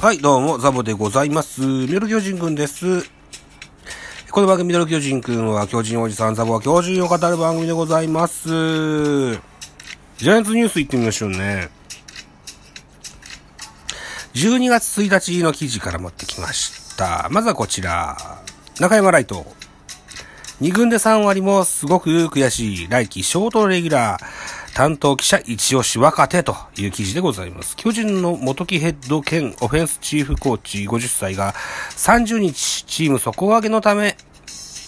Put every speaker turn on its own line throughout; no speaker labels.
はい、どうも、ザボでございます。ミドル巨人くんです。この番組、ミドル巨人くんは、巨人おじさん、ザボは巨人を語る番組でございます。ジャイアンツニュース行ってみましょうね。12月1日の記事から持ってきました。まずはこちら。中山ライト。2軍で3割もすごく悔しい来季ショートレギュラー。担当記者一押し若手という記事でございます。巨人の元木ヘッド兼オフェンスチーフコーチ50歳が30日チーム底上げのため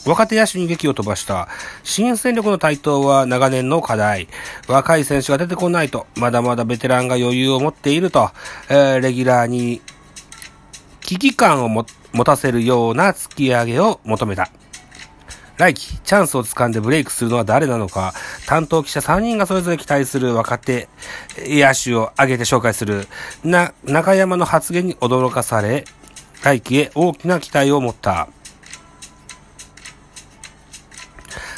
若手野手に劇を飛ばした新戦力の台頭は長年の課題。若い選手が出てこないと、まだまだベテランが余裕を持っていると、えーレギュラーに危機感をも持たせるような突き上げを求めた。来季、チャンスを掴んでブレイクするのは誰なのか、担当記者3人がそれぞれ期待する若手野手を挙げて紹介する、な、中山の発言に驚かされ、来季へ大きな期待を持った。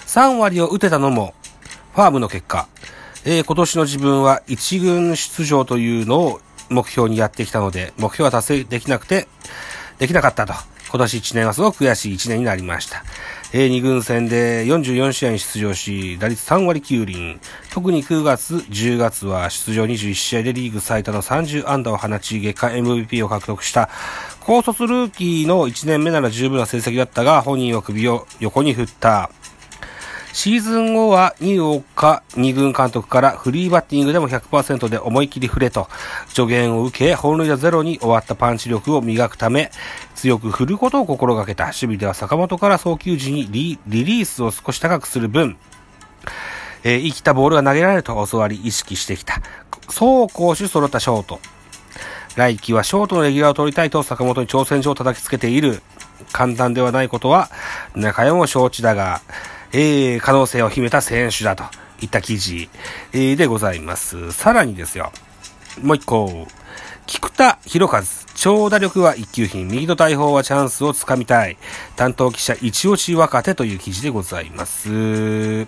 3割を打てたのも、ファームの結果、えー今年の自分は一軍出場というのを目標にやってきたので、目標は達成できなくて、できなかったと。今年1年はすごく悔しい1年になりました。えー2軍戦で44試合に出場し、打率3割9厘。特に9月、10月は出場21試合でリーグ最多の30安打を放ち、月間 MVP を獲得した。高卒ルーキーの1年目なら十分な成績だったが、本人は首を横に振った。シーズン後はニューオーカ2軍監督からフリーバッティングでも100%で思い切り振れと助言を受け本塁打ゼロに終わったパンチ力を磨くため強く振ることを心がけた守備では坂本から送球時にリリリースを少し高くする分えー生きたボールが投げられると教わり意識してきた。走攻守揃ったショート。来季はショートのレギュラーを取りたいと坂本に挑戦状を叩きつけている。簡単ではないことは中山も承知だが、えー、可能性を秘めた選手だといった記事、えーでございます。さらにですよ。もう一個。菊田博和。長打力は一級品。右の大砲はチャンスをつかみたい。担当記者一押し若手という記事でございます。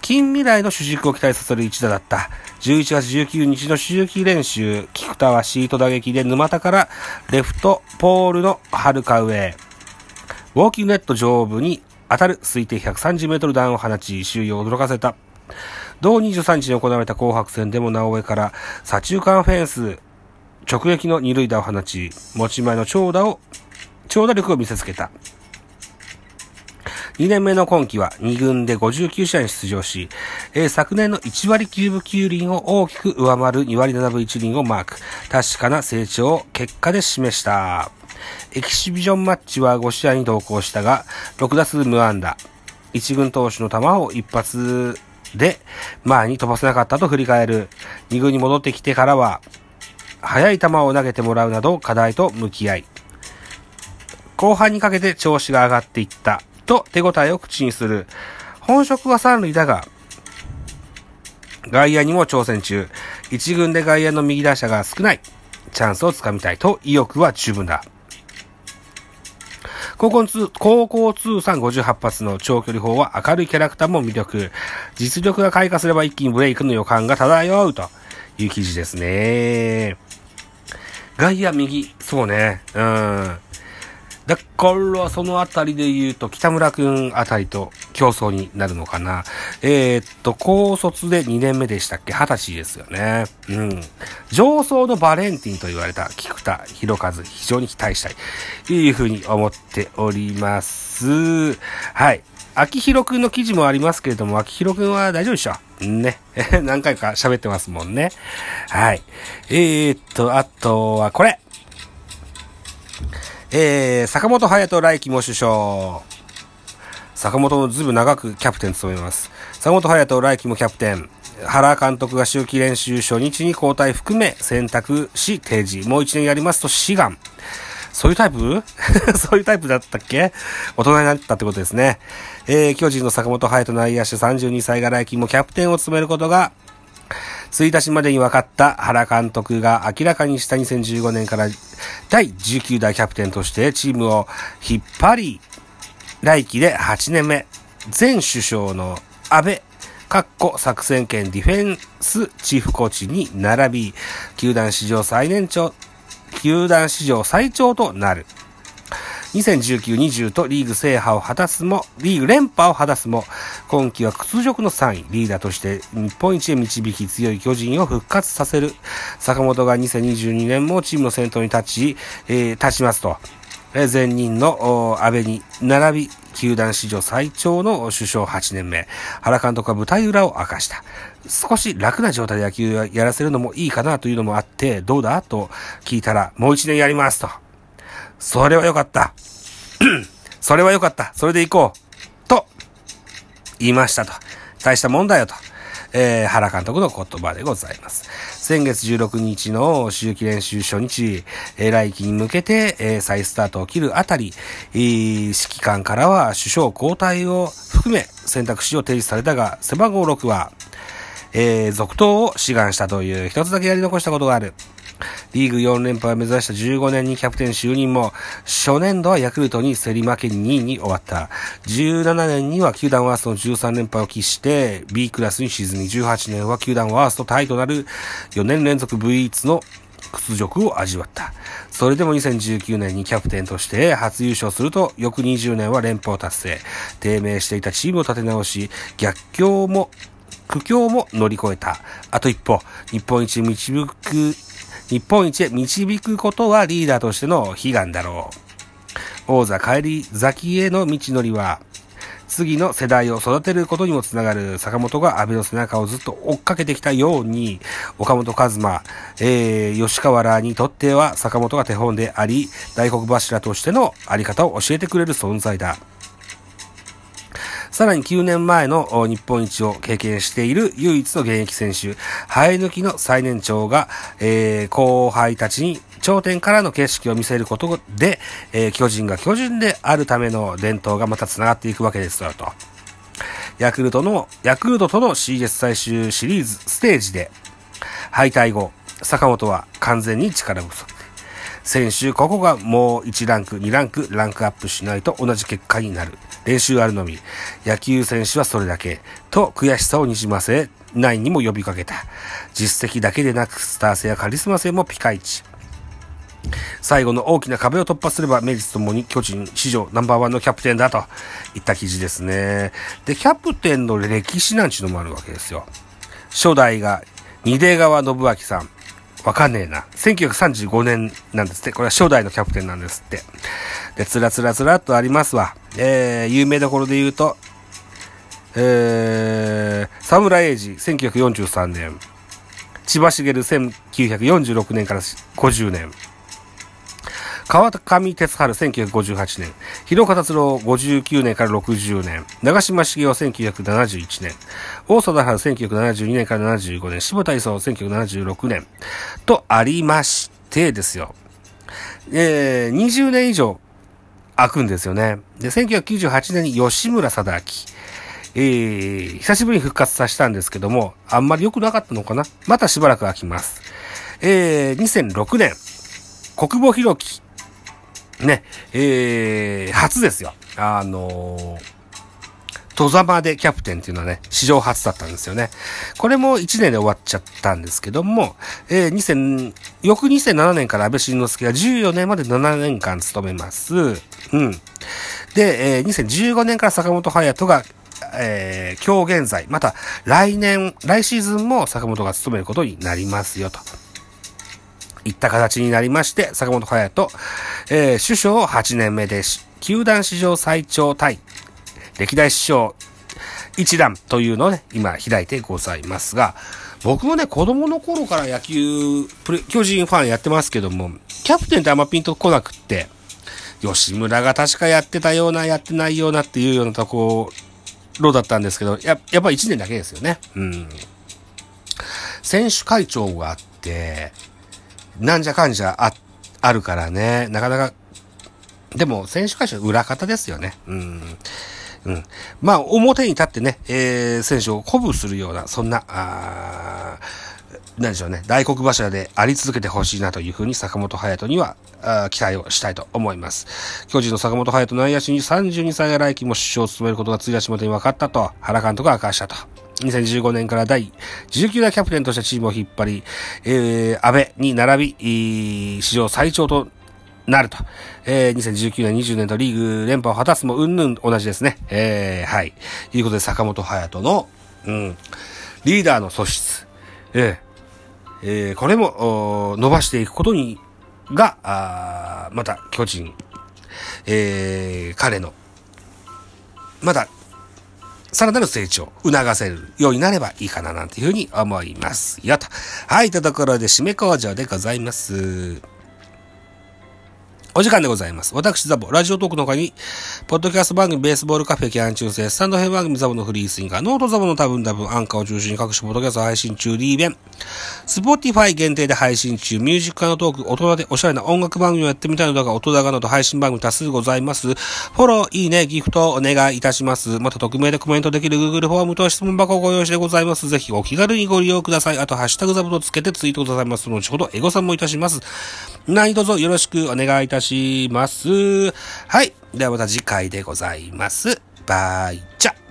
近未来の主軸を期待させる一打だった。11月19日の周期練習、菊田はシート打撃で沼田からレフトポールの遥か上。ウォーキングネット上部に当たる推定130メートル弾を放ち、周囲を驚かせた。同23日に行われた紅白戦でも直江から左中間フェンス直撃の二塁打を放ち、持ち前の長打を、長打力を見せつけた。2年目の今季は2軍で59試合に出場し、えー昨年の1割9分9厘を大きく上回る2割7分1厘をマーク。確かな成長を結果で示した。エキシビジョンマッチは5試合に同行したが、6打数無安打。1軍投手の球を一発で前に飛ばせなかったと振り返る。2軍に戻ってきてからは、速い球を投げてもらうなど課題と向き合い、後半にかけて調子が上がっていったと手応えを口にする。本職は三塁だが、外野にも挑戦中。一軍で外野の右打者が少ない。チャンスをつかみたいと意欲は十分だ。高校通高校通算58発の長距離砲は明るいキャラクターも魅力。実力が開花すれば一気にブレイクの予感が漂うという記事ですね。外野右、そうね。うん。だから、そのあたりで言うと、北村くんあたりと競争になるのかな。えー、っと、高卒で2年目でしたっけ ?20 歳ですよね。うん。上層のバレンティンと言われた菊田博和、非常に期待したい。というふうに思っております。はい。秋広くんの記事もありますけれども、秋広くんは大丈夫でしょ？ね。何回か喋ってますもんね。はい。えー、っと、あとはこれ。えー、坂本勇人来季も首相。坂本もずいぶん長くキャプテン務めます。坂本勇人来季もキャプテン。原監督が秋季練習初日に交代含め選択し提示。もう一年やりますと志願。そういうタイプ？そういうタイプだったっけ？大人になったってことですね。えー、巨人の坂本勇人内野手32歳が来季もキャプテンを務めることが1日までに分かった原監督が明らかにした2015年から第19代キャプテンとしてチームを引っ張り、来季で8年目、前首相の安倍、かっこ作戦兼ディフェンスチーフコーチに並び、球団史上最年長、球団史上最長となる。2019-20とリーグ制覇を果たすも、リーグ連覇を果たすも、今季は屈辱の3位、リーダーとして日本一へ導き強い巨人を復活させる。坂本が2022年もチームの先頭に立ち、えー、立ちますと。前任の安倍に並び、球団史上最長の首相8年目、原監督は舞台裏を明かした。少し楽な状態で野球をやらせるのもいいかなというのもあって、どうだと聞いたら、もう1年やりますと。それはよかった。それはよかった。それで行こう。と、言いましたと。大したもんだよと。えー、原監督の言葉でございます。先月16日の周期練習初日、えー、来季に向けて、えー、再スタートを切るあたり、えー、指揮官からは首相交代を含め選択肢を提示されたが、背番号6は、えー、続投を志願したという一つだけやり残したことがある。リーグ4連覇を目指した15年にキャプテン就任も、初年度はヤクルトに競り負け2位に終わった。17年には球団ワーストの13連敗を喫して B クラスに沈み、18年は球団ワーストタイとなる4年連続 V1 の屈辱を味わった。それでも2019年にキャプテンとして初優勝すると、翌20年は連覇を達成。低迷していたチームを立て直し、逆境も苦境も乗り越えた。あと一歩、日本一に導く日本一へ導くことはリーダーとしての悲願だろう。王座帰り咲きへの道のりは、次の世代を育てることにもつながる坂本が安倍の背中をずっと追っかけてきたように、岡本和真、えー、吉川らにとっては坂本が手本であり、大黒柱としてのあり方を教えてくれる存在だ。さらに9年前の日本一を経験している唯一の現役選手、生え抜きの最年長が、えー、後輩たちに頂点からの景色を見せることで、えー、巨人が巨人であるための伝統がまた繋がっていくわけですよと。ヤクルトの、ヤクルトとの CS 最終シリーズステージで、敗退後、坂本は完全に力不足。先週ここがもう1ランク、2ランク、ランクアップしないと同じ結果になる。練習あるのみ。野球選手はそれだけ。と悔しさをにじませ、ナインにも呼びかけた。実績だけでなく、スター性やカリスマ性もピカイチ。最後の大きな壁を突破すればメリットともに巨人史上ナンバーワンのキャプテンだといった記事ですね。で、キャプテンの歴史なんちゅうのもあるわけですよ。初代が二出川信明さん。わかんねえな。1935年なんですって。これは初代のキャプテンなんですって。で、つらつらつらっとありますわ。えー、有名どころで言うと、えー、沢村栄治、1943年。千葉茂、1946年から50年。川上哲治1958年、広岡達郎59年から60年、長島茂雄1971年、大貞治1972年から75年、柴田磯1976年とありましてですよ。えー、20年以上開くんですよね。で、1998年に吉村貞明。えー、久しぶりに復活させたんですけども、あんまり良くなかったのかなまたしばらく空きます。えー、2006年、国母弘樹ね、えー、初ですよ。あのー、戸様でキャプテンっていうのはね、史上初だったんですよね。これも1年で終わっちゃったんですけども、えー、2000、翌2007年から安倍晋之助が14年まで7年間務めます。うん。で、えー、2015年から坂本隼人が、えー、今日現在、また来年、来シーズンも坂本が務めることになりますよと。いった形になりまして、坂本隼人、えー、首相8年目で球団史上最長タイ、歴代首相一覧というのをね、今開いてございますが、僕もね、子供の頃から野球、巨人ファンやってますけども、キャプテンってあんまピンと来なくって、吉村が確かやってたような、やってないようなっていうようなところだったんですけど、や、やっぱ1年だけですよね。うん。選手会長があって、なんじゃかんじゃあ、あるからね、なかなか、でも、選手会社裏方ですよね。うん。うん。まあ、表に立ってね、えー、選手を鼓舞するような、そんな、あなんでしょうね、大黒柱であり続けてほしいなというふうに坂本隼人にはあ期待をしたいと思います。巨人の坂本隼人内野手に32歳が来季も首相を務めることが1日までに分かったと原監督が明かしたと。2015年から第19代キャプテンとしてチームを引っ張り、えー、安倍に並び、史上最長となると。えー、2019年、20年とリーグ連覇を果たすも、うんぬん同じですね。えー、はい。ということで、坂本隼人の、うん、リーダーの素質。えー、えー、これも、伸ばしていくことに、が、あまた、巨人、えー、彼の、まだ、さらなる成長、促せるようになればいいかななんていうふうに思いますよと。はい、というところで締め工場でございます。お時間でございます。私、ザボ、ラジオトークの他に、ポッドキャスト番組、ベースボールカフェ、キャン中世、スタンド編番組、ザボのフリースインガー、ノートザボの多分多分、アンカーを中心に各種ポッドキャスト配信中、リーベン、スポーティファイ限定で配信中、ミュージックのトーク、大人でおしゃれな音楽番組をやってみたいのだが、音高など配信番組多数ございます。フォロー、いいね、ギフトお願いいたします。また、匿名でコメントできる Google フォームと質問箱をご用意してございます。ぜひお気軽にご利用ください。あと、ハッシュタグザボとつけてツイートくださいます。後ほど、エゴさんもいたします。何卒よろしくお願いいたしますします。はい。ではまた次回でございます。バイチャ